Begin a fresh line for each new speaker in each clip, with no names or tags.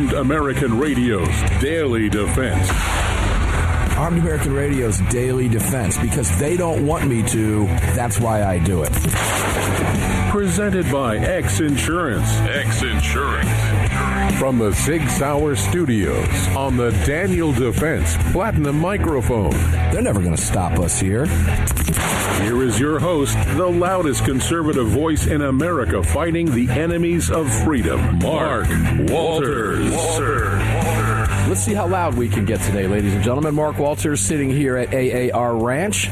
Armed American Radio's Daily Defense.
Armed American Radio's Daily Defense because they don't want me to. That's why I do it.
Presented by X Insurance.
X Insurance.
From the Sig Sauer Studios on the Daniel Defense Platinum Microphone.
They're never going to stop us here.
Here is your host, the loudest conservative voice in America fighting the enemies of freedom, Mark Walters.
Let's see how loud we can get today, ladies and gentlemen. Mark Walters sitting here at AAR Ranch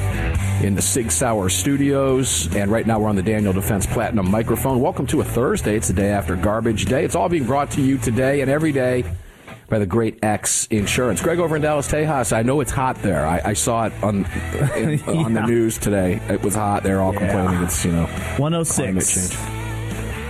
in the Sig Sauer Studios. And right now we're on the Daniel Defense Platinum microphone. Welcome to a Thursday. It's the day after Garbage Day. It's all being brought to you today and every day by the great X Insurance. Greg over in Dallas, Tejas, I know it's hot there. I, I saw it on in, yeah. on the news today. It was hot. They're all yeah. complaining it's, you know,
106.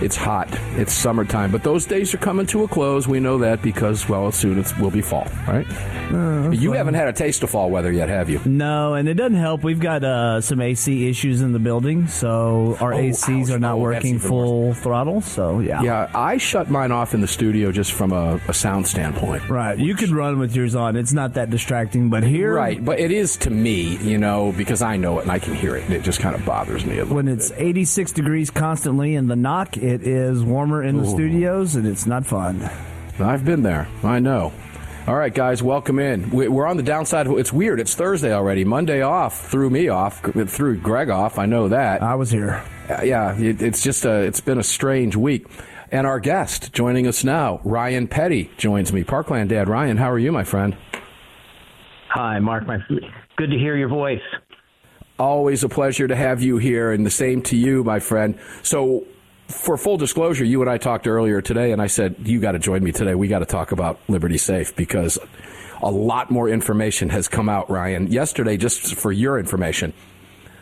It's hot. It's summertime, but those days are coming to a close. We know that because, well, soon it will be fall, right? Uh, you haven't had a taste of fall weather yet, have you?
No, and it doesn't help. We've got uh, some AC issues in the building, so our oh, ACs ouch. are not oh, working full worse. throttle. So yeah,
yeah. I shut mine off in the studio just from a, a sound standpoint.
Right. You could run with yours on. It's not that distracting, but here,
right. But it is to me, you know, because I know it and I can hear it. And it just kind of bothers me a little.
When
bit.
it's 86 degrees constantly and the knock, it is warmer in the Ooh. studios, and it's not fun.
I've been there. I know. All right, guys, welcome in. We're on the downside. It's weird. It's Thursday already. Monday off threw me off. Threw Greg off. I know that.
I was here.
Uh, yeah, it, it's just a. It's been a strange week. And our guest joining us now, Ryan Petty, joins me. Parkland Dad, Ryan, how are you, my friend?
Hi, Mark. My good to hear your voice.
Always a pleasure to have you here, and the same to you, my friend. So, for full disclosure, you and I talked earlier today, and I said, You got to join me today. We got to talk about Liberty Safe because a lot more information has come out, Ryan. Yesterday, just for your information,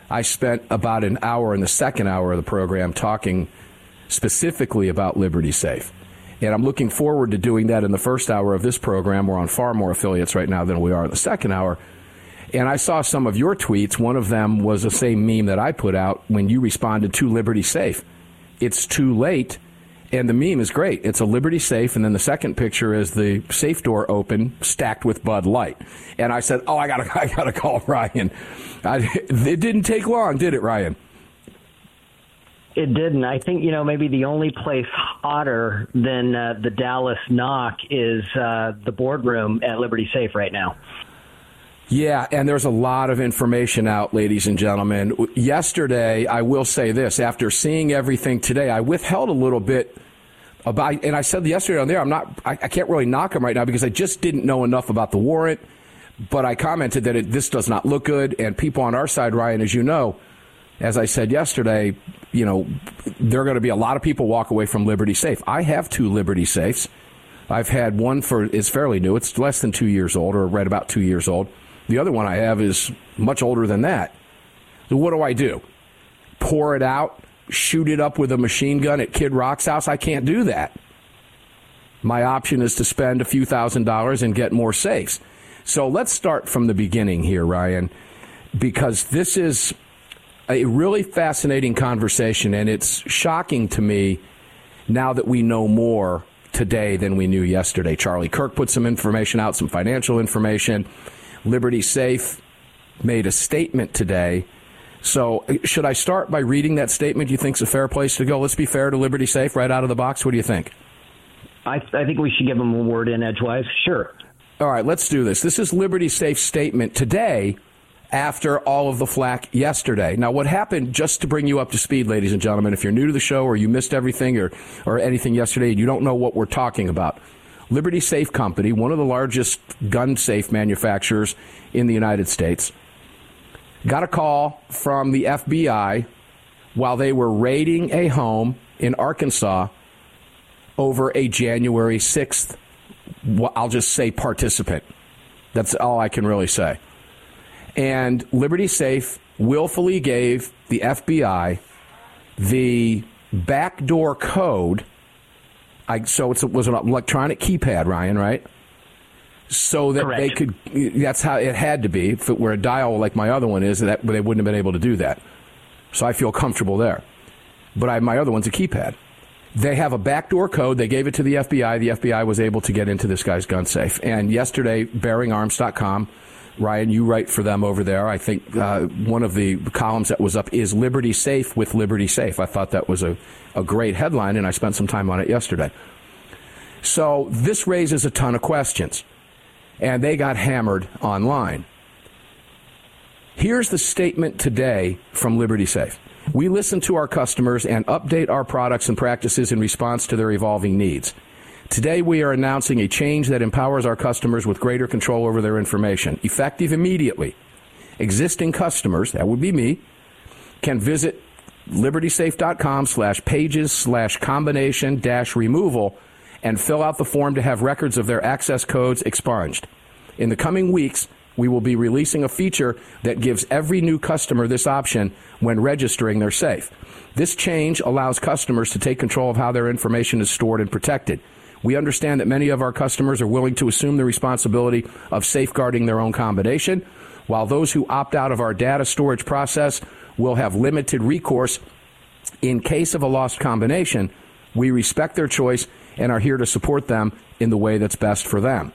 I spent about an hour in the second hour of the program talking specifically about Liberty Safe. And I'm looking forward to doing that in the first hour of this program. We're on far more affiliates right now than we are in the second hour. And I saw some of your tweets. One of them was the same meme that I put out when you responded to Liberty Safe it's too late. And the meme is great. It's a Liberty safe, and then the second picture is the safe door open, stacked with Bud Light. And I said, "Oh, I gotta, I gotta call Ryan." I, it didn't take long, did it, Ryan?
It didn't. I think you know maybe the only place hotter than uh, the Dallas knock is uh, the boardroom at Liberty Safe right now.
Yeah, and there's a lot of information out, ladies and gentlemen. Yesterday, I will say this: after seeing everything today, I withheld a little bit about, and I said yesterday on there, I'm not, I, I can't really knock him right now because I just didn't know enough about the warrant. But I commented that it, this does not look good, and people on our side, Ryan, as you know, as I said yesterday, you know, there are going to be a lot of people walk away from Liberty Safe. I have two Liberty Safes. I've had one for it's fairly new. It's less than two years old, or right about two years old. The other one I have is much older than that. So what do I do? Pour it out, shoot it up with a machine gun at Kid Rock's house? I can't do that. My option is to spend a few thousand dollars and get more safes. So let's start from the beginning here, Ryan, because this is a really fascinating conversation, and it's shocking to me now that we know more today than we knew yesterday. Charlie Kirk put some information out, some financial information. Liberty Safe made a statement today. So, should I start by reading that statement? Do you think is a fair place to go? Let's be fair to Liberty Safe right out of the box. What do you think?
I, I think we should give them a word in edgewise. Sure.
All right, let's do this. This is Liberty Safe's statement today after all of the flack yesterday. Now, what happened, just to bring you up to speed, ladies and gentlemen, if you're new to the show or you missed everything or, or anything yesterday and you don't know what we're talking about, Liberty Safe Company, one of the largest gun safe manufacturers in the United States, got a call from the FBI while they were raiding a home in Arkansas over a January 6th, I'll just say participant. That's all I can really say. And Liberty Safe willfully gave the FBI the backdoor code. I, so it was an electronic keypad, Ryan, right? So that
Correct.
they could. That's how it had to be. If it were a dial like my other one is, that they wouldn't have been able to do that. So I feel comfortable there. But I, my other one's a keypad. They have a backdoor code. They gave it to the FBI. The FBI was able to get into this guy's gun safe. And yesterday, BearingArms.com, Ryan, you write for them over there. I think uh, one of the columns that was up is Liberty Safe with Liberty Safe. I thought that was a, a great headline, and I spent some time on it yesterday. So this raises a ton of questions, and they got hammered online. Here's the statement today from Liberty Safe. We listen to our customers and update our products and practices in response to their evolving needs. Today, we are announcing a change that empowers our customers with greater control over their information, effective immediately. Existing customers, that would be me, can visit libertysafe.com slash pages slash combination dash removal and fill out the form to have records of their access codes expunged. In the coming weeks, we will be releasing a feature that gives every new customer this option when registering their safe. This change allows customers to take control of how their information is stored and protected. We understand that many of our customers are willing to assume the responsibility of safeguarding their own combination, while those who opt out of our data storage process will have limited recourse in case of a lost combination. We respect their choice and are here to support them in the way that's best for them.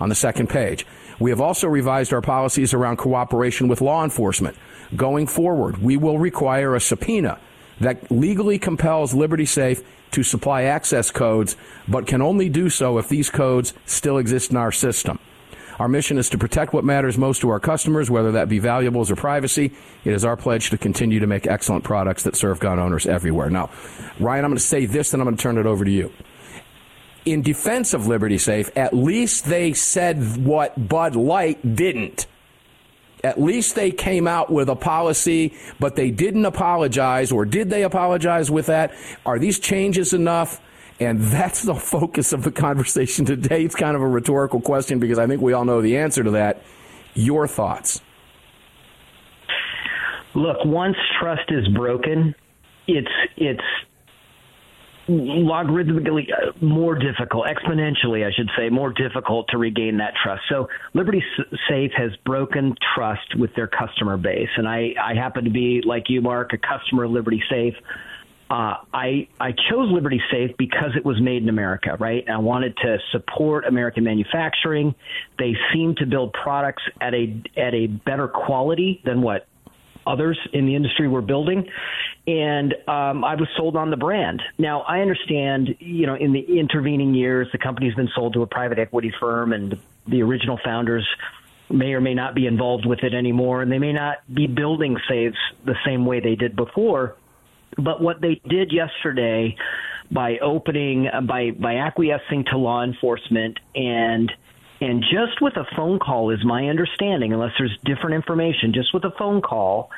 On the second page, we have also revised our policies around cooperation with law enforcement. Going forward, we will require a subpoena that legally compels Liberty Safe to supply access codes, but can only do so if these codes still exist in our system. Our mission is to protect what matters most to our customers, whether that be valuables or privacy. It is our pledge to continue to make excellent products that serve gun owners everywhere. Now, Ryan, I'm going to say this, and I'm going to turn it over to you. In defense of Liberty Safe, at least they said what Bud Light didn't. At least they came out with a policy, but they didn't apologize, or did they apologize with that? Are these changes enough? And that's the focus of the conversation today. It's kind of a rhetorical question because I think we all know the answer to that. Your thoughts?
Look, once trust is broken, it's it's logarithmically uh, more difficult, exponentially, I should say, more difficult to regain that trust. So Liberty Safe has broken trust with their customer base, and I I happen to be like you, Mark, a customer of Liberty Safe. Uh, I I chose Liberty Safe because it was made in America, right? I wanted to support American manufacturing. They seem to build products at a at a better quality than what others in the industry were building, and um, I was sold on the brand. Now I understand, you know, in the intervening years, the company's been sold to a private equity firm, and the original founders may or may not be involved with it anymore, and they may not be building saves the same way they did before. But what they did yesterday by opening, by by acquiescing to law enforcement and and just with a phone call is my understanding, unless there's different information, just with a phone call,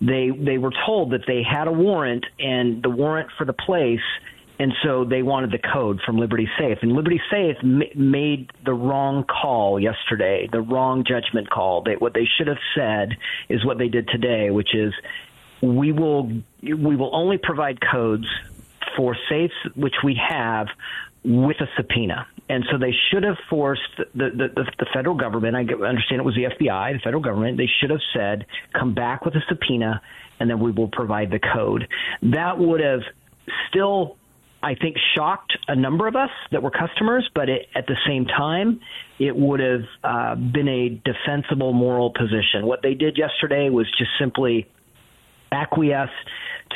they they were told that they had a warrant and the warrant for the place, and so they wanted the code from Liberty Safe. And Liberty Safe m- made the wrong call yesterday, the wrong judgment call. They, what they should have said is what they did today, which is we will we will only provide codes for safes which we have with a subpoena. And so they should have forced the, the, the, the federal government, I understand it was the FBI, the federal government, they should have said, come back with a subpoena and then we will provide the code. That would have still, I think, shocked a number of us that were customers, but it, at the same time, it would have uh, been a defensible moral position. What they did yesterday was just simply acquiesce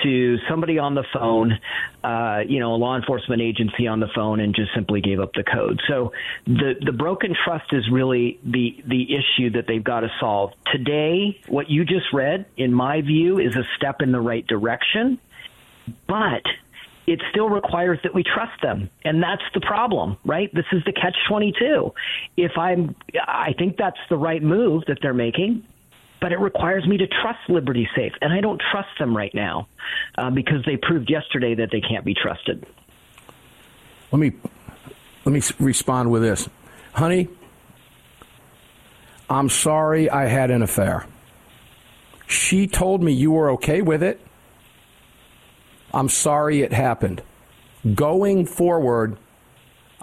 to somebody on the phone, uh, you know, a law enforcement agency on the phone, and just simply gave up the code. So the the broken trust is really the the issue that they've got to solve today. What you just read, in my view, is a step in the right direction, but it still requires that we trust them and that's the problem right this is the catch 22 if i'm i think that's the right move that they're making but it requires me to trust Liberty Safe, and I don't trust them right now uh, because they proved yesterday that they can't be trusted.
Let me let me respond with this, honey. I'm sorry I had an affair. She told me you were okay with it. I'm sorry it happened. Going forward,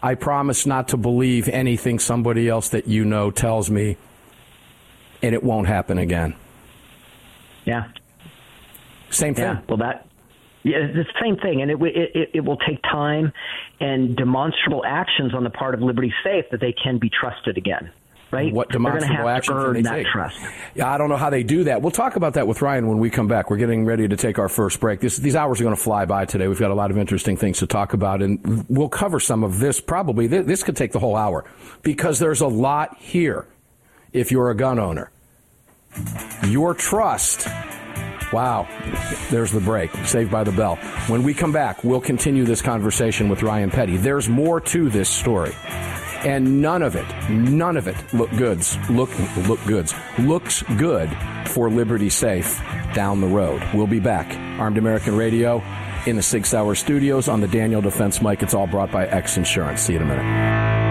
I promise not to believe anything somebody else that you know tells me, and it won't happen again.
Yeah.
Same thing.
Yeah. Well, that yeah, it's the same thing, and it, it it will take time and demonstrable actions on the part of Liberty Safe that they can be trusted again right?
What demonstrable action
can
they
take?
Trust. Yeah, I don't know how they do that. We'll talk about that with Ryan when we come back. We're getting ready to take our first break. This, these hours are going to fly by today. We've got a lot of interesting things to talk about, and we'll cover some of this. Probably this, this could take the whole hour because there's a lot here. If you're a gun owner, your trust. Wow, there's the break. Saved by the bell. When we come back, we'll continue this conversation with Ryan Petty. There's more to this story and none of it, none of it look goods look look goods looks good for Liberty Safe down the road. We'll be back. Armed American Radio in the Sig Sauer Studios on the Daniel Defense mic. It's all brought by X Insurance. See you in a minute.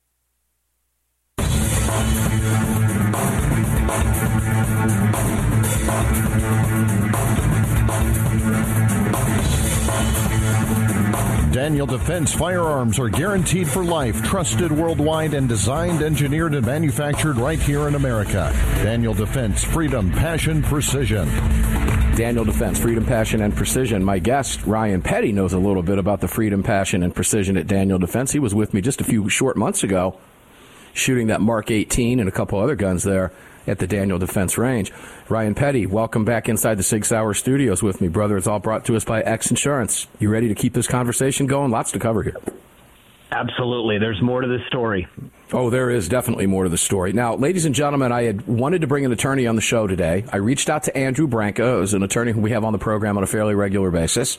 Daniel Defense firearms are guaranteed for life, trusted worldwide, and designed, engineered, and manufactured right here in America. Daniel Defense, freedom, passion, precision.
Daniel Defense, freedom, passion, and precision. My guest, Ryan Petty, knows a little bit about the freedom, passion, and precision at Daniel Defense. He was with me just a few short months ago shooting that Mark 18 and a couple other guns there at the Daniel Defense Range. Ryan Petty, welcome back inside the Sig Sauer studios with me, brother. It's all brought to us by X Insurance. You ready to keep this conversation going? Lots to cover here.
Absolutely. There's more to this story.
Oh, there is definitely more to the story. Now, ladies and gentlemen, I had wanted to bring an attorney on the show today. I reached out to Andrew Branca, who's an attorney who we have on the program on a fairly regular basis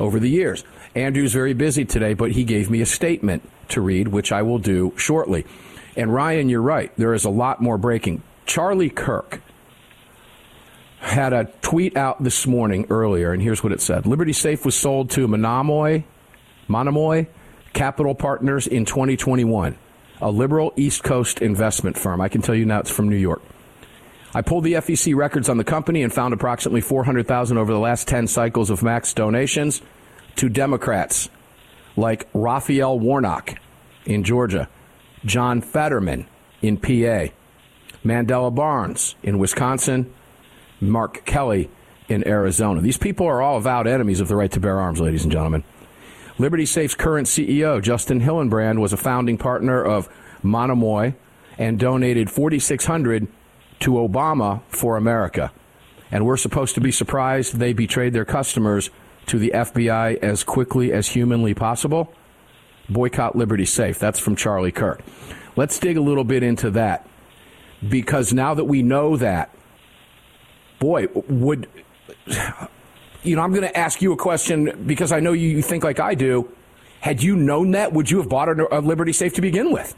over the years. Andrew's very busy today, but he gave me a statement to read, which I will do shortly. And Ryan, you're right. There is a lot more breaking. Charlie Kirk had a tweet out this morning earlier, and here's what it said Liberty Safe was sold to Monomoy, Monomoy Capital Partners in 2021, a liberal East Coast investment firm. I can tell you now it's from New York. I pulled the FEC records on the company and found approximately 400,000 over the last 10 cycles of max donations to Democrats like Raphael Warnock in Georgia, John Fetterman in PA, Mandela Barnes in Wisconsin, Mark Kelly in Arizona. These people are all avowed enemies of the right to bear arms, ladies and gentlemen. Liberty Safe's current CEO, Justin Hillenbrand, was a founding partner of Monomoy and donated 4600 to Obama for America. And we're supposed to be surprised they betrayed their customers to the FBI as quickly as humanly possible. Boycott Liberty Safe. That's from Charlie Kirk. Let's dig a little bit into that because now that we know that, boy, would you know? I'm going to ask you a question because I know you think like I do. Had you known that, would you have bought a, Liberty Safe to begin with?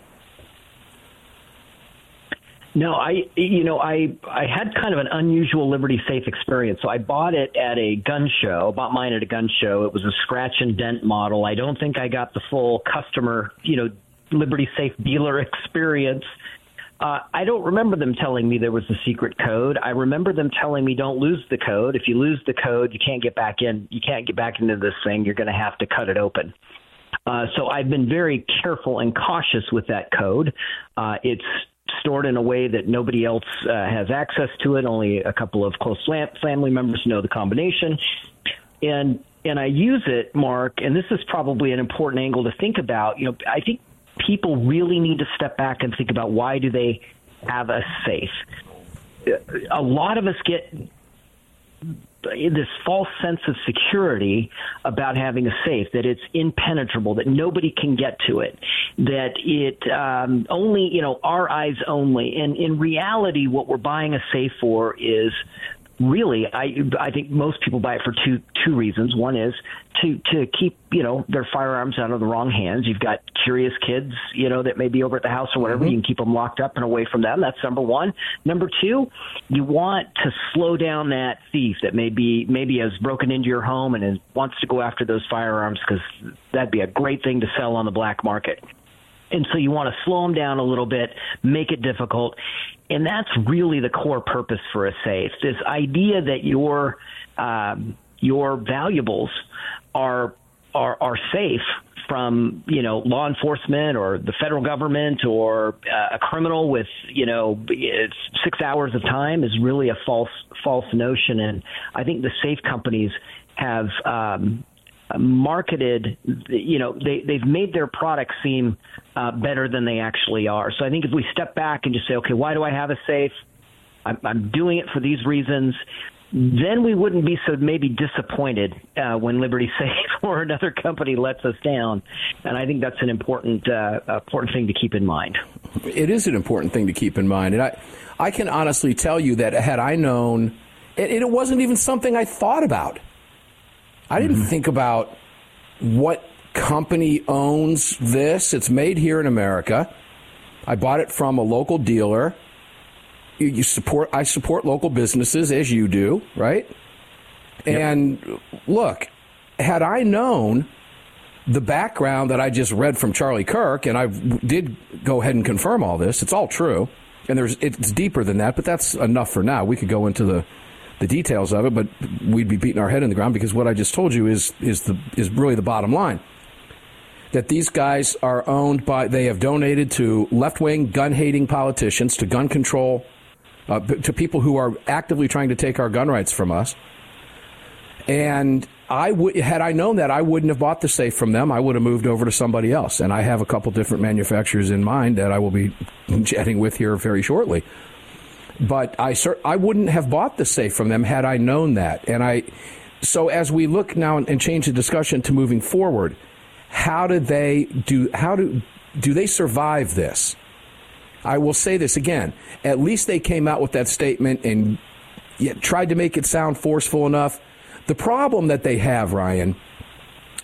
No, I you know I I had kind of an unusual Liberty Safe experience. So I bought it at a gun show. Bought mine at a gun show. It was a scratch and dent model. I don't think I got the full customer you know Liberty Safe dealer experience. Uh, I don't remember them telling me there was a secret code. I remember them telling me don't lose the code. If you lose the code, you can't get back in. You can't get back into this thing. You're going to have to cut it open. Uh, so I've been very careful and cautious with that code. Uh, it's stored in a way that nobody else uh, has access to it. Only a couple of close family members know the combination. And and I use it, Mark, and this is probably an important angle to think about. You know, I think people really need to step back and think about why do they have a safe. A lot of us get this false sense of security about having a safe that it's impenetrable that nobody can get to it that it um, only you know our eyes only and in reality what we're buying a safe for is really, I I think most people buy it for two two reasons. One is to to keep you know their firearms out of the wrong hands. You've got curious kids, you know, that may be over at the house or whatever. Mm-hmm. You can keep them locked up and away from them. That's number one. Number two, you want to slow down that thief that maybe maybe has broken into your home and is, wants to go after those firearms because that'd be a great thing to sell on the black market. And so you want to slow them down a little bit, make it difficult. And that's really the core purpose for a safe. This idea that your, um, your valuables are, are, are safe from you know law enforcement or the federal government or uh, a criminal with you know six hours of time is really a false false notion and I think the safe companies have um, marketed, you know, they, they've made their products seem uh, better than they actually are. So I think if we step back and just say, okay, why do I have a safe? I'm, I'm doing it for these reasons. then we wouldn't be so maybe disappointed uh, when Liberty Safe or another company lets us down. And I think that's an important uh, important thing to keep in mind.
It is an important thing to keep in mind, and I I can honestly tell you that had I known, it, it wasn't even something I thought about. I didn't mm-hmm. think about what company owns this. It's made here in America. I bought it from a local dealer you support I support local businesses as you do, right? Yep. And look, had I known the background that I just read from Charlie Kirk, and I did go ahead and confirm all this, it's all true, and there's it's deeper than that, but that's enough for now. We could go into the the details of it, but we'd be beating our head in the ground because what I just told you is is the is really the bottom line. That these guys are owned by they have donated to left wing gun hating politicians to gun control uh, to people who are actively trying to take our gun rights from us. And I would, had I known that, I wouldn't have bought the safe from them. I would have moved over to somebody else. And I have a couple different manufacturers in mind that I will be chatting with here very shortly. But I, I wouldn't have bought the safe from them had I known that. And I, so as we look now and change the discussion to moving forward, how do they do? How do do they survive this? I will say this again. At least they came out with that statement and tried to make it sound forceful enough. The problem that they have, Ryan,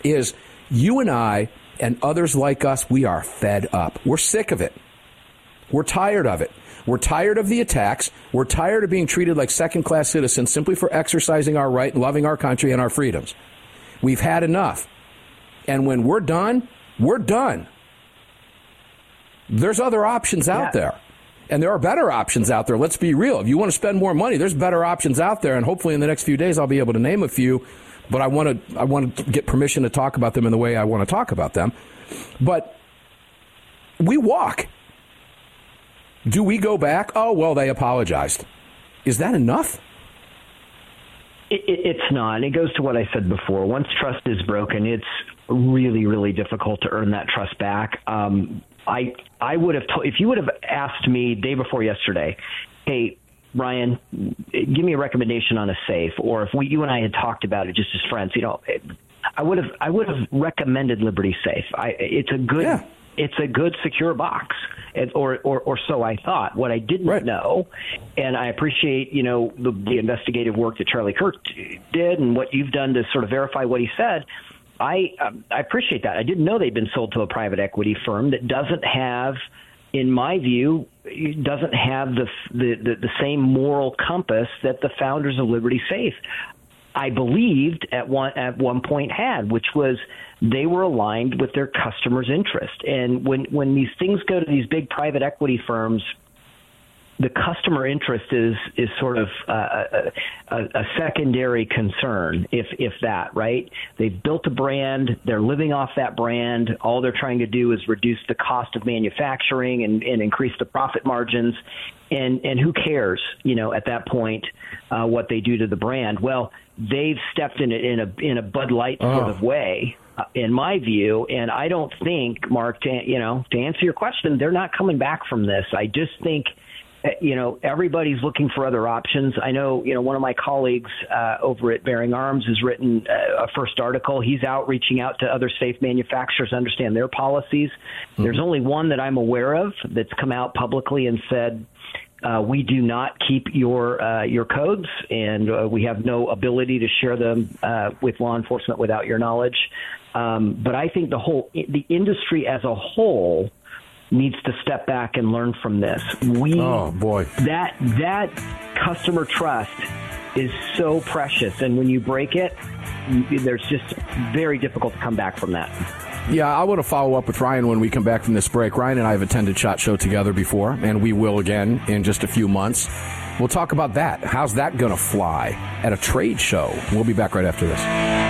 is you and I and others like us, we are fed up. We're sick of it. We're tired of it. We're tired of the attacks. We're tired of being treated like second class citizens simply for exercising our right and loving our country and our freedoms. We've had enough. And when we're done, we're done. There's other options out yeah. there. And there are better options out there. Let's be real. If you want to spend more money, there's better options out there. And hopefully in the next few days, I'll be able to name a few. But I want to, I want to get permission to talk about them in the way I want to talk about them. But we walk. Do we go back? Oh, well, they apologized. Is that enough?
It, it, it's not. It goes to what I said before. Once trust is broken, it's really, really difficult to earn that trust back. Um, I I would have told if you would have asked me day before yesterday, hey Ryan, give me a recommendation on a safe, or if we you and I had talked about it just as friends, you know, I would have I would have recommended Liberty Safe. I it's a good yeah. It's a good secure box, or or or so I thought. What I didn't right. know, and I appreciate you know the, the investigative work that Charlie Kirk did and what you've done to sort of verify what he said I um, I appreciate that. I didn't know they'd been sold to a private equity firm that doesn't have, in my view, doesn't have the the, the, the same moral compass that the founders of Liberty Safe, I believed at one at one point had, which was they were aligned with their customers' interest. And when when these things go to these big private equity firms the customer interest is is sort of uh, a, a, secondary concern, if if that right. They've built a brand, they're living off that brand. All they're trying to do is reduce the cost of manufacturing and, and increase the profit margins. And and who cares, you know, at that point, uh, what they do to the brand? Well, they've stepped in it in a in a Bud Light sort oh. of way uh, in my view. And I don't think, Mark, to, you know, to answer your question, they're not coming back from this. I just think uh, you know, everybody's looking for other options. I know, you know, one of my colleagues uh, over at Bearing Arms has written uh, a first article. He's out reaching out to other safe manufacturers to understand their policies. Mm-hmm. There's only one that I'm aware of that's come out publicly and said, uh, we do not keep your uh, your codes, and uh, we have no ability to share them uh, with law enforcement without your knowledge. Um, but I think the whole the industry as a whole needs to step back and learn from this. We
oh boy
that that customer trust is so precious, and when you break it, there's just very difficult to come back from that.
Yeah, I want to follow up with Ryan when we come back from this break. Ryan and I have attended SHOT Show together before, and we will again in just a few months. We'll talk about that. How's that going to fly at a trade show? We'll be back right after this.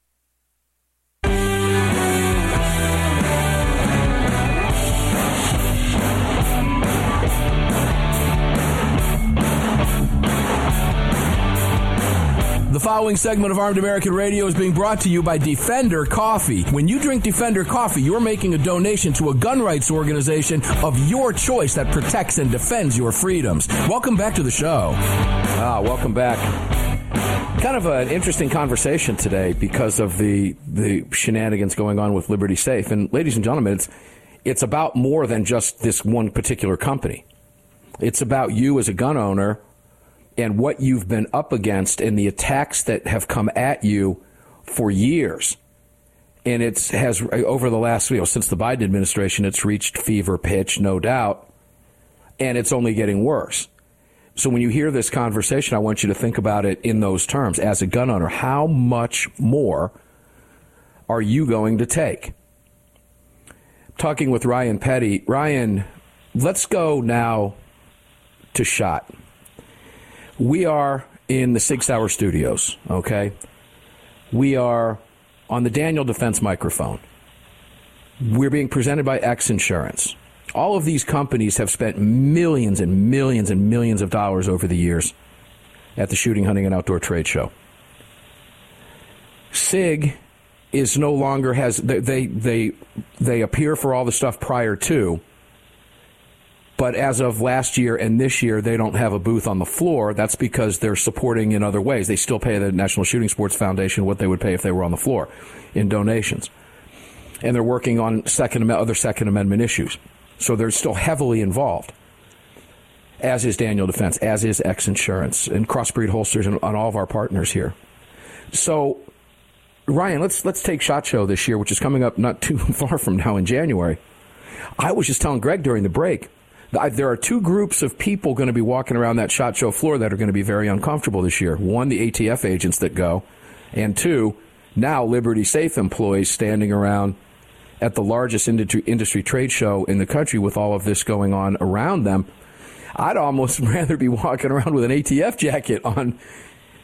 Following segment of Armed American Radio is being brought to you by Defender Coffee. When you drink Defender Coffee, you're making a donation to a gun rights organization of your choice that protects and defends your freedoms. Welcome back to the show. Ah, welcome back. Kind of an interesting conversation today because of the the shenanigans going on with Liberty Safe. And ladies and gentlemen, it's it's about more than just this one particular company. It's about you as a gun owner and what you've been up against and the attacks that have come at you for years. And it has over the last, you know, since the Biden administration, it's reached fever pitch, no doubt, and it's only getting worse. So when you hear this conversation, I want you to think about it in those terms. As a gun owner, how much more are you going to take? Talking with Ryan Petty. Ryan, let's go now to shot. We are in the Sig Sauer studios, okay? We are on the Daniel Defense microphone. We're being presented by X Insurance. All of these companies have spent millions and millions and millions of dollars over the years at the Shooting, Hunting, and Outdoor Trade Show. SIG is no longer has they they they, they appear for all the stuff prior to but as of last year and this year, they don't have a booth on the floor. That's because they're supporting in other ways. They still pay the National Shooting Sports Foundation what they would pay if they were on the floor in donations. And they're working on second other Second Amendment issues. So they're still heavily involved, as is Daniel Defense, as is X Insurance, and Crossbreed Holsters, and, all of our partners here. So, Ryan, let's let's take Shot Show this year, which is coming up not too far from now in January. I was just telling Greg during the break there are two groups of people going to be walking around that shot show floor that are going to be very uncomfortable this year. One, the ATF agents that go, and two, now Liberty Safe employees standing around at the largest industry, industry trade show in the country with all of this going on around them. I'd almost rather be walking around with an ATF jacket on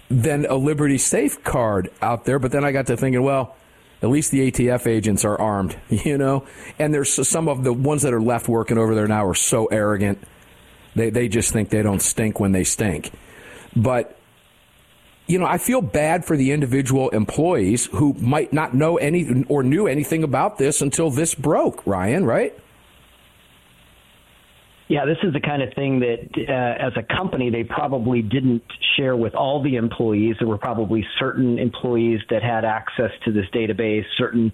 than a Liberty Safe card out there. But then I got to thinking, well, at least the ATF agents are armed, you know? And there's some of the ones that are left working over there now are so arrogant. They, they just think they don't stink when they stink. But, you know, I feel bad for the individual employees who might not know any or knew anything about this until this broke, Ryan, right?
Yeah, this is the kind of thing that, uh, as a company, they probably didn't share with all the employees. There were probably certain employees that had access to this database, certain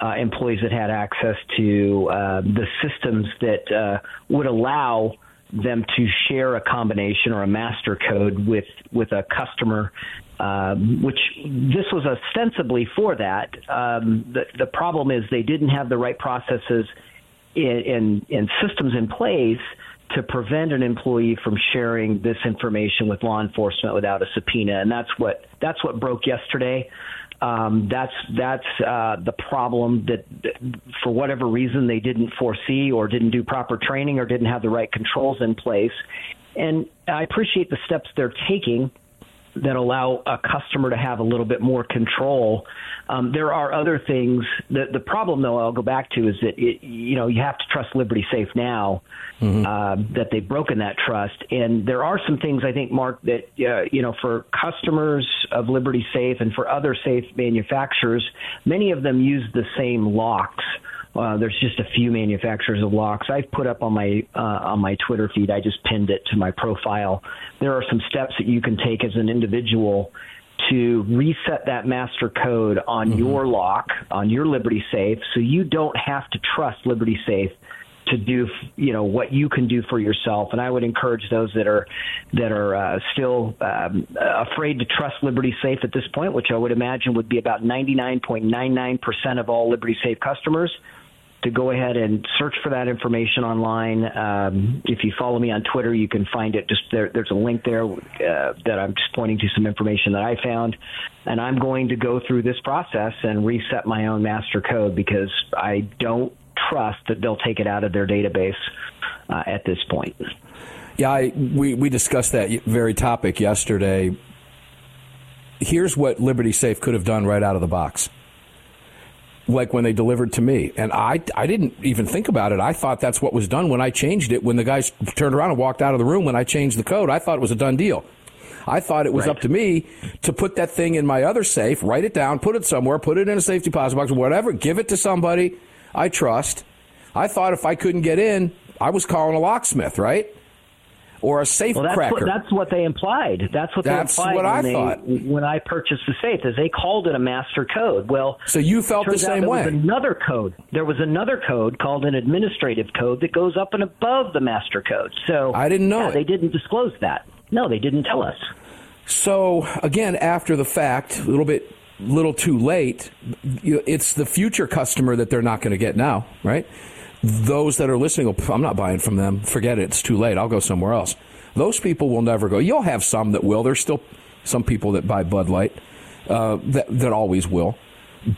uh, employees that had access to uh, the systems that uh, would allow them to share a combination or a master code with with a customer. Um, which this was ostensibly for that. Um, the, the problem is they didn't have the right processes and, systems in place to prevent an employee from sharing this information with law enforcement without a subpoena, and that's what that's what broke yesterday. Um, that's that's uh, the problem that, that, for whatever reason, they didn't foresee or didn't do proper training or didn't have the right controls in place. And I appreciate the steps they're taking that allow a customer to have a little bit more control. Um, there are other things. The, the problem, though, I'll go back to is that it, you know you have to trust Liberty Safe now mm-hmm. uh, that they've broken that trust, and there are some things I think, Mark, that uh, you know for customers of Liberty Safe and for other safe manufacturers, many of them use the same locks. Uh, there's just a few manufacturers of locks. I've put up on my uh, on my Twitter feed. I just pinned it to my profile. There are some steps that you can take as an individual to reset that master code on mm-hmm. your lock on your Liberty Safe, so you don't have to trust Liberty Safe to do you know what you can do for yourself and i would encourage those that are that are uh, still um, afraid to trust liberty safe at this point which i would imagine would be about 99.99% of all liberty safe customers to go ahead and search for that information online. Um, if you follow me on Twitter, you can find it. Just there, there's a link there uh, that I'm just pointing to some information that I found, and I'm going to go through this process and reset my own master code because I don't trust that they'll take it out of their database uh, at this point.
Yeah, I, we we discussed that very topic yesterday. Here's what Liberty Safe could have done right out of the box like when they delivered to me. And I, I didn't even think about it. I thought that's what was done when I changed it. When the guys turned around and walked out of the room when I changed the code, I thought it was a done deal. I thought it was right. up to me to put that thing in my other safe, write it down, put it somewhere, put it in a safe deposit box, whatever, give it to somebody I trust. I thought if I couldn't get in, I was calling a locksmith, right? Or a safe
well, that's
cracker.
What, that's what they implied. That's what
that's
they implied
what
when,
I
they,
thought.
when I purchased the safe. Is they called it a master code. Well,
so you felt the same way.
Was another code. There was another code called an administrative code that goes up and above the master code. So
I didn't know.
Yeah, they didn't disclose that. No, they didn't tell us.
So again, after the fact, a little bit little too late. It's the future customer that they're not going to get now, right? Those that are listening, I'm not buying from them. Forget it. It's too late. I'll go somewhere else. Those people will never go. You'll have some that will. There's still some people that buy Bud Light uh, that, that always will.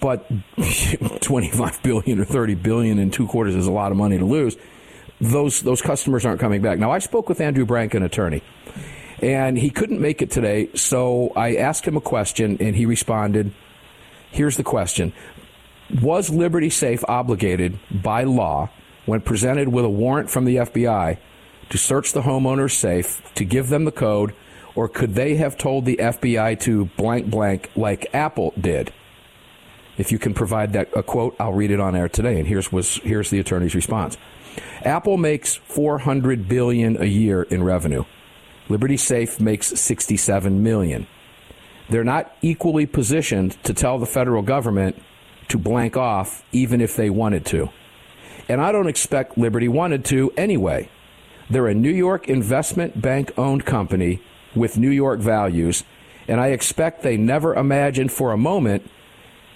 but 25 billion or 30 billion in two quarters is a lot of money to lose. Those those customers aren't coming back. Now I spoke with Andrew Branca, an attorney, and he couldn't make it today. So I asked him a question, and he responded. Here's the question: Was Liberty Safe obligated by law, when presented with a warrant from the FBI, to search the homeowner's safe to give them the code, or could they have told the FBI to blank blank like Apple did? If you can provide that a quote, I'll read it on air today. And here's was here's the attorney's response. Apple makes 400 billion a year in revenue. Liberty Safe makes 67 million. They're not equally positioned to tell the federal government to blank off even if they wanted to. And I don't expect Liberty wanted to anyway. They're a New York investment bank owned company with New York values, and I expect they never imagined for a moment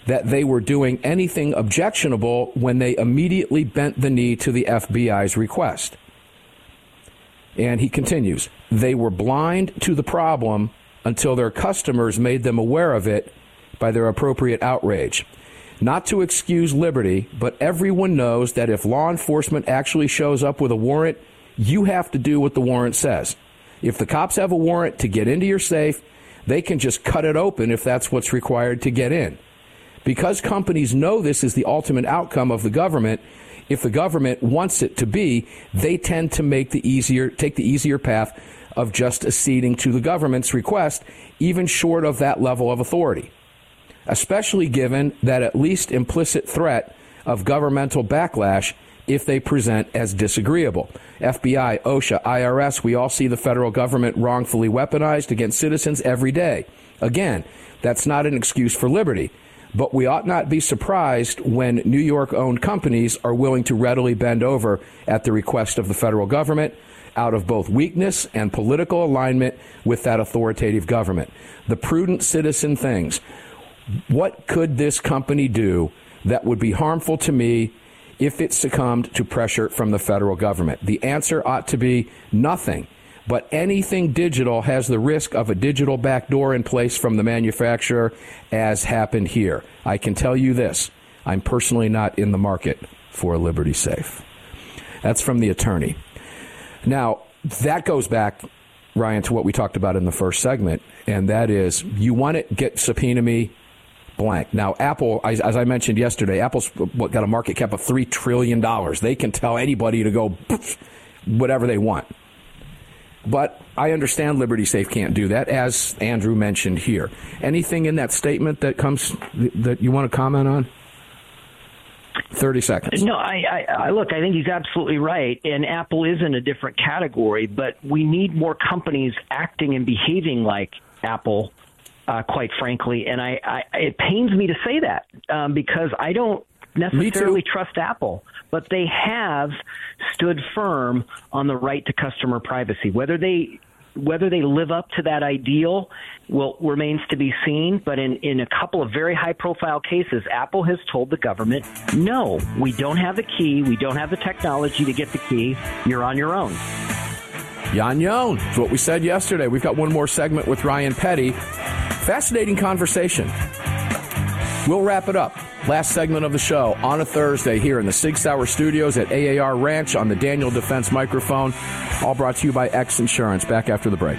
that they were doing anything objectionable when they immediately bent the knee to the FBI's request. And he continues, they were blind to the problem until their customers made them aware of it by their appropriate outrage. Not to excuse liberty, but everyone knows that if law enforcement actually shows up with a warrant, you have to do what the warrant says. If the cops have a warrant to get into your safe, they can just cut it open if that's what's required to get in. Because companies know this is the ultimate outcome of the government, if the government wants it to be, they tend to make the easier take the easier path of just acceding to the government's request, even short of that level of authority. Especially given that at least implicit threat of governmental backlash if they present as disagreeable. FBI, OSHA, IRS, we all see the federal government wrongfully weaponized against citizens every day. Again, that's not an excuse for liberty. But we ought not be surprised when New York owned companies are willing to readily bend over at the request of the federal government out of both weakness and political alignment with that authoritative government. The prudent citizen things. What could this company do that would be harmful to me if it succumbed to pressure from the federal government? The answer ought to be nothing. But anything digital has the risk of a digital backdoor in place from the manufacturer, as happened here. I can tell you this I'm personally not in the market for Liberty Safe. That's from the attorney. Now, that goes back, Ryan, to what we talked about in the first segment, and that is you want to get subpoena me blank. Now, Apple, as, I mentioned yesterday, Apple's uh, what, got a market cap of $3 trillion. They can tell anybody to go whatever they want. But I understand Liberty Safe can't do that, as Andrew mentioned here. Anything in that statement that comes that you want to comment on? 30 seconds.
No, I, I, I look, I think he's absolutely right. And Apple is in a different category, but we need more companies acting and behaving like Apple, uh, quite frankly. And I, I, it pains me to say that um, because I don't necessarily trust Apple, but they have stood firm on the right to customer privacy. Whether they whether they live up to that ideal will remains to be seen. But in, in a couple of very high profile cases, Apple has told the government, no, we don't have the key. We don't have the technology to get the key. You're on your own.
Yan Yon. It's what we said yesterday. We've got one more segment with Ryan Petty. Fascinating conversation. We'll wrap it up. Last segment of the show on a Thursday here in the Sig Sauer studios at AAR Ranch on the Daniel Defense microphone. All brought to you by X Insurance. Back after the break.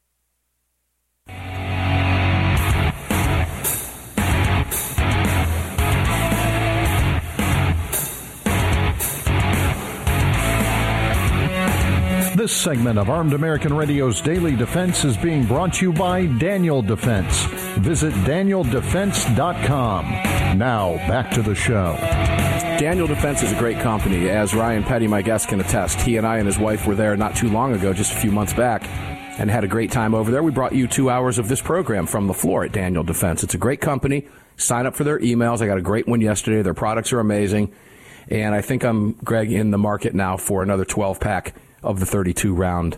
This segment of Armed American Radio's Daily Defense is being brought to you by Daniel Defense. Visit danieldefense.com. Now, back to the show.
Daniel Defense is a great company, as Ryan Petty, my guest, can attest. He and I and his wife were there not too long ago, just a few months back, and had a great time over there. We brought you two hours of this program from the floor at Daniel Defense. It's a great company. Sign up for their emails. I got a great one yesterday. Their products are amazing. And I think I'm, Greg, in the market now for another 12 pack of the 32 round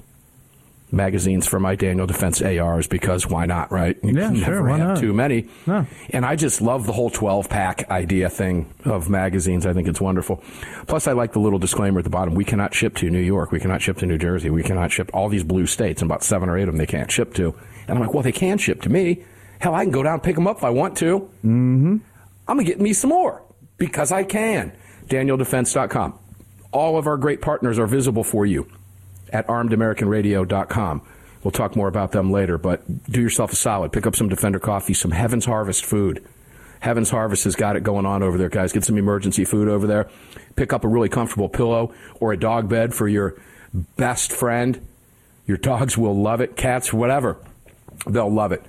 magazines for my Daniel Defense ARs because why not, right?
You yeah, sure. Why
have
not?
too many. No. And I just love the whole 12 pack idea thing of magazines. I think it's wonderful. Plus, I like the little disclaimer at the bottom. We cannot ship to New York. We cannot ship to New Jersey. We cannot ship all these blue states and about seven or eight of them they can't ship to. And I'm like, well, they can ship to me. Hell, I can go down and pick them up if I want to.
Mm-hmm.
I'm going to get me some more because I can. DanielDefense.com. All of our great partners are visible for you at armedamericanradio.com. We'll talk more about them later, but do yourself a solid. Pick up some Defender coffee, some Heaven's Harvest food. Heaven's Harvest has got it going on over there, guys. Get some emergency food over there. Pick up a really comfortable pillow or a dog bed for your best friend. Your dogs will love it, cats, whatever. They'll love it.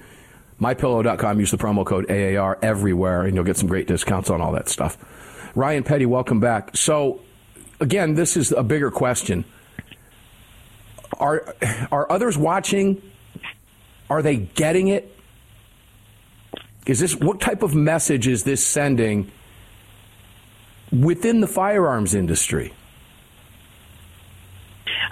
MyPillow.com. Use the promo code AAR everywhere, and you'll get some great discounts on all that stuff. Ryan Petty, welcome back. So, again, this is a bigger question. Are are others watching? Are they getting it? Is this what type of message is this sending within the firearms industry?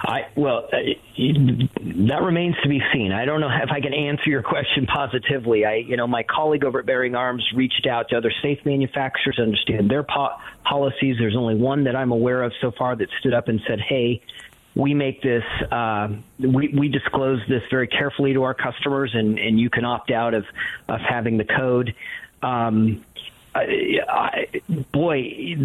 I well, uh, that remains to be seen. I don't know if I can answer your question positively. I, you know, my colleague over at Bearing Arms reached out to other safe manufacturers to understand their po- policies. There's only one that I'm aware of so far that stood up and said, "Hey, we make this, uh, we, we disclose this very carefully to our customers, and, and you can opt out of, of having the code. Um, I, I, boy,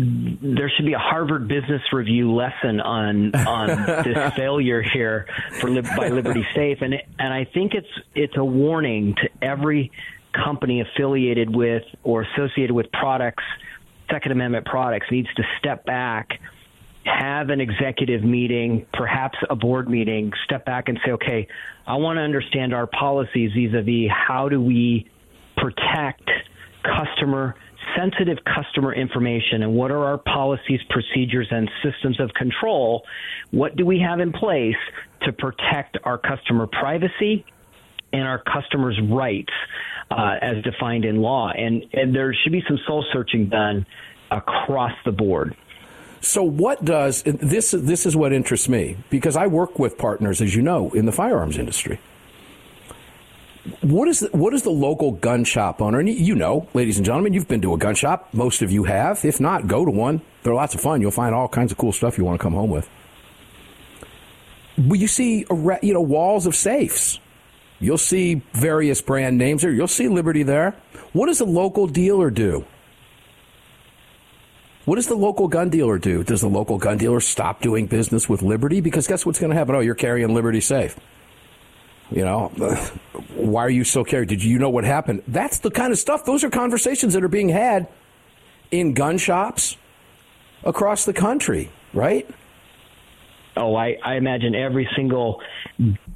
there should be a Harvard Business Review lesson on on this failure here for by Liberty Safe, and and I think it's it's a warning to every company affiliated with or associated with products, Second Amendment products, needs to step back have an executive meeting, perhaps a board meeting, step back and say, okay, I want to understand our policies vis a vis how do we protect customer sensitive customer information and what are our policies, procedures, and systems of control? What do we have in place to protect our customer privacy and our customers' rights uh, as defined in law? And, and there should be some soul searching done across the board.
So, what does this? This is what interests me because I work with partners, as you know, in the firearms industry. What is the, what is the local gun shop owner? And you know, ladies and gentlemen, you've been to a gun shop. Most of you have. If not, go to one. They're lots of fun. You'll find all kinds of cool stuff you want to come home with. But you see, you know, walls of safes. You'll see various brand names there. You'll see Liberty there. What does a local dealer do? What does the local gun dealer do? Does the local gun dealer stop doing business with Liberty? Because guess what's going to happen? Oh, you're carrying Liberty safe. You know, why are you so carried? Did you know what happened? That's the kind of stuff. Those are conversations that are being had in gun shops across the country, right?
Oh, I, I imagine every single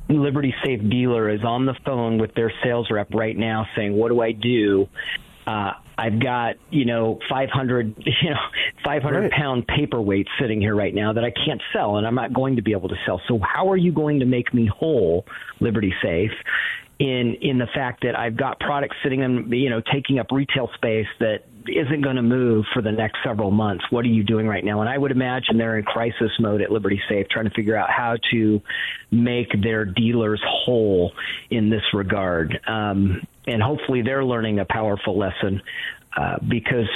Liberty Safe dealer is on the phone with their sales rep right now saying, What do I do? Uh, I've got you know 500 you know 500 right. pound paperweight sitting here right now that I can't sell, and I'm not going to be able to sell. So how are you going to make me whole, Liberty Safe? In in the fact that I've got products sitting in you know taking up retail space that isn't going to move for the next several months. What are you doing right now? And I would imagine they're in crisis mode at Liberty Safe, trying to figure out how to make their dealers whole in this regard. Um, and hopefully they're learning a powerful lesson. Uh, because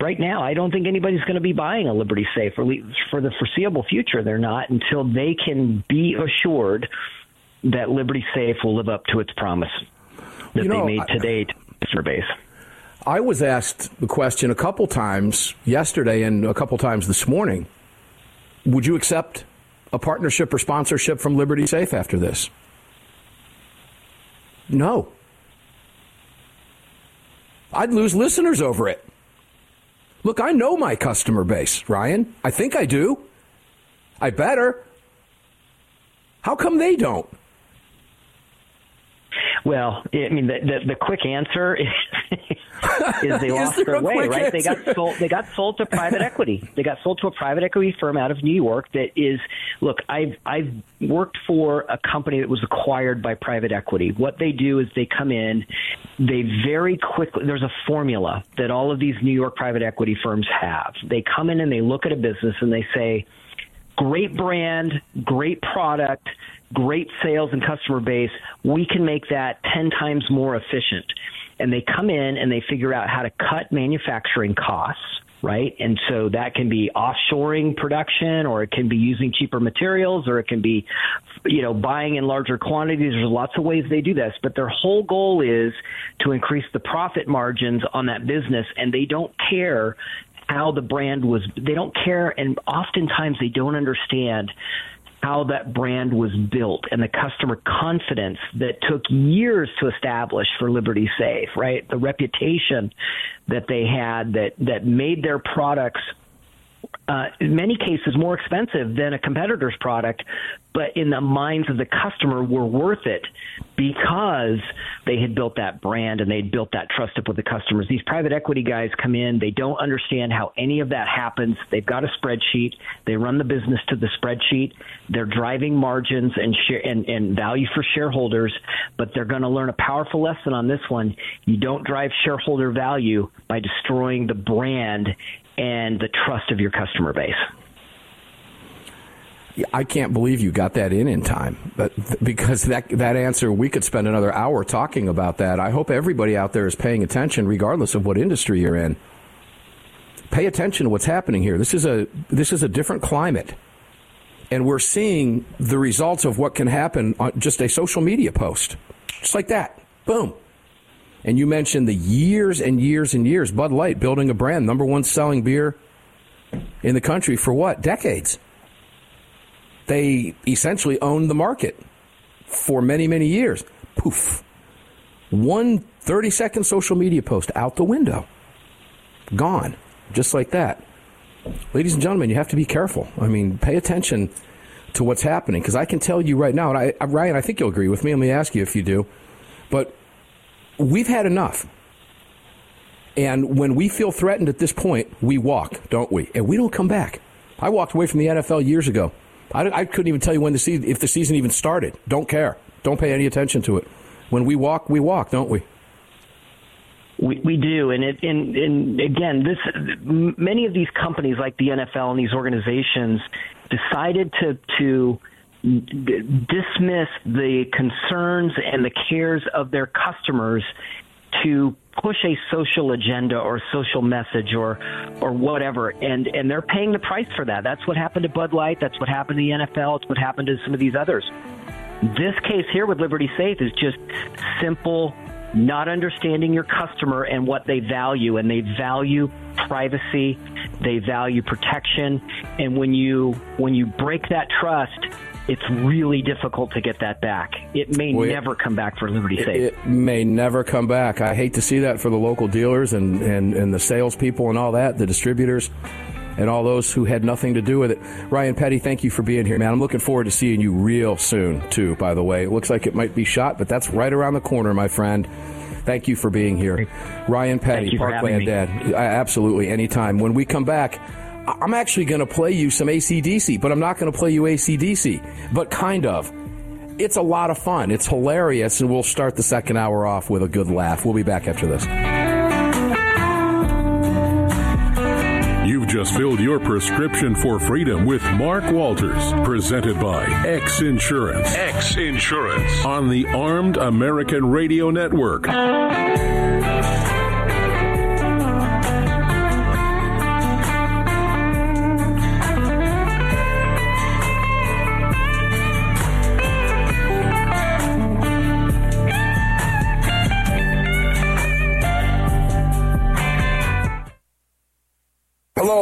right now, I don't think anybody's going to be buying a Liberty Safe for, for the foreseeable future. They're not until they can be assured that Liberty Safe will live up to its promise that you know, they made today to base.
I was asked the question a couple times yesterday and a couple times this morning. Would you accept a partnership or sponsorship from Liberty Safe after this? No. I'd lose listeners over it. Look, I know my customer base, Ryan. I think I do. I better. How come they don't?
Well, I mean, the, the, the quick answer is, is they lost their way, right? Answer? They got sold. They got sold to private equity. They got sold to a private equity firm out of New York. That is, look, I've I've worked for a company that was acquired by private equity. What they do is they come in, they very quickly. There's a formula that all of these New York private equity firms have. They come in and they look at a business and they say, great brand, great product great sales and customer base, we can make that 10 times more efficient. And they come in and they figure out how to cut manufacturing costs, right? And so that can be offshoring production or it can be using cheaper materials or it can be, you know, buying in larger quantities. There's lots of ways they do this, but their whole goal is to increase the profit margins on that business and they don't care how the brand was, they don't care and oftentimes they don't understand how that brand was built and the customer confidence that took years to establish for Liberty Safe, right? The reputation that they had that, that made their products uh, in many cases more expensive than a competitor's product, but in the minds of the customer were worth it because they had built that brand and they'd built that trust up with the customers. These private equity guys come in, they don't understand how any of that happens. They've got a spreadsheet, they run the business to the spreadsheet, they're driving margins and share and, and value for shareholders, but they're going to learn a powerful lesson on this one. You don't drive shareholder value by destroying the brand and the trust of your customer base.
I can't believe you got that in in time, but because that that answer, we could spend another hour talking about that. I hope everybody out there is paying attention, regardless of what industry you're in. Pay attention to what's happening here. This is a this is a different climate, and we're seeing the results of what can happen on just a social media post, just like that. Boom. And you mentioned the years and years and years Bud Light building a brand, number one selling beer in the country for what decades they essentially owned the market for many, many years. Poof. One 30 second social media post out the window. Gone. Just like that. Ladies and gentlemen, you have to be careful. I mean, pay attention to what's happening because I can tell you right now, and I, Ryan, I think you'll agree with me. Let me ask you if you do. But we've had enough. And when we feel threatened at this point, we walk, don't we? And we don't come back. I walked away from the NFL years ago. I, I couldn't even tell you when the season, if the season even started. Don't care. Don't pay any attention to it. When we walk, we walk, don't we?
We, we do, and it, and, and again, this many of these companies, like the NFL and these organizations, decided to to dismiss the concerns and the cares of their customers to push a social agenda or social message or or whatever. And and they're paying the price for that. That's what happened to Bud Light. That's what happened to the NFL it's what happened to some of these others. This case here with Liberty Safe is just simple not understanding your customer and what they value. And they value privacy. They value protection. And when you when you break that trust it's really difficult to get that back. It may well, never come back for Liberty Safe.
It, it, may never come back. I hate to see that for the local dealers and, and, and the salespeople and all that, the distributors and all those who had nothing to do with it. Ryan Petty, thank you for being here, man. I'm looking forward to seeing you real soon, too, by the way. It looks like it might be shot, but that's right around the corner, my friend. Thank you for being here. Ryan Petty, Parkland Dad. Absolutely, anytime. When we come back, I'm actually going to play you some ACDC, but I'm not going to play you ACDC, but kind of. It's a lot of fun. It's hilarious, and we'll start the second hour off with a good laugh. We'll be back after this.
You've just filled your prescription for freedom with Mark Walters, presented by X Insurance. X Insurance on the Armed American Radio Network.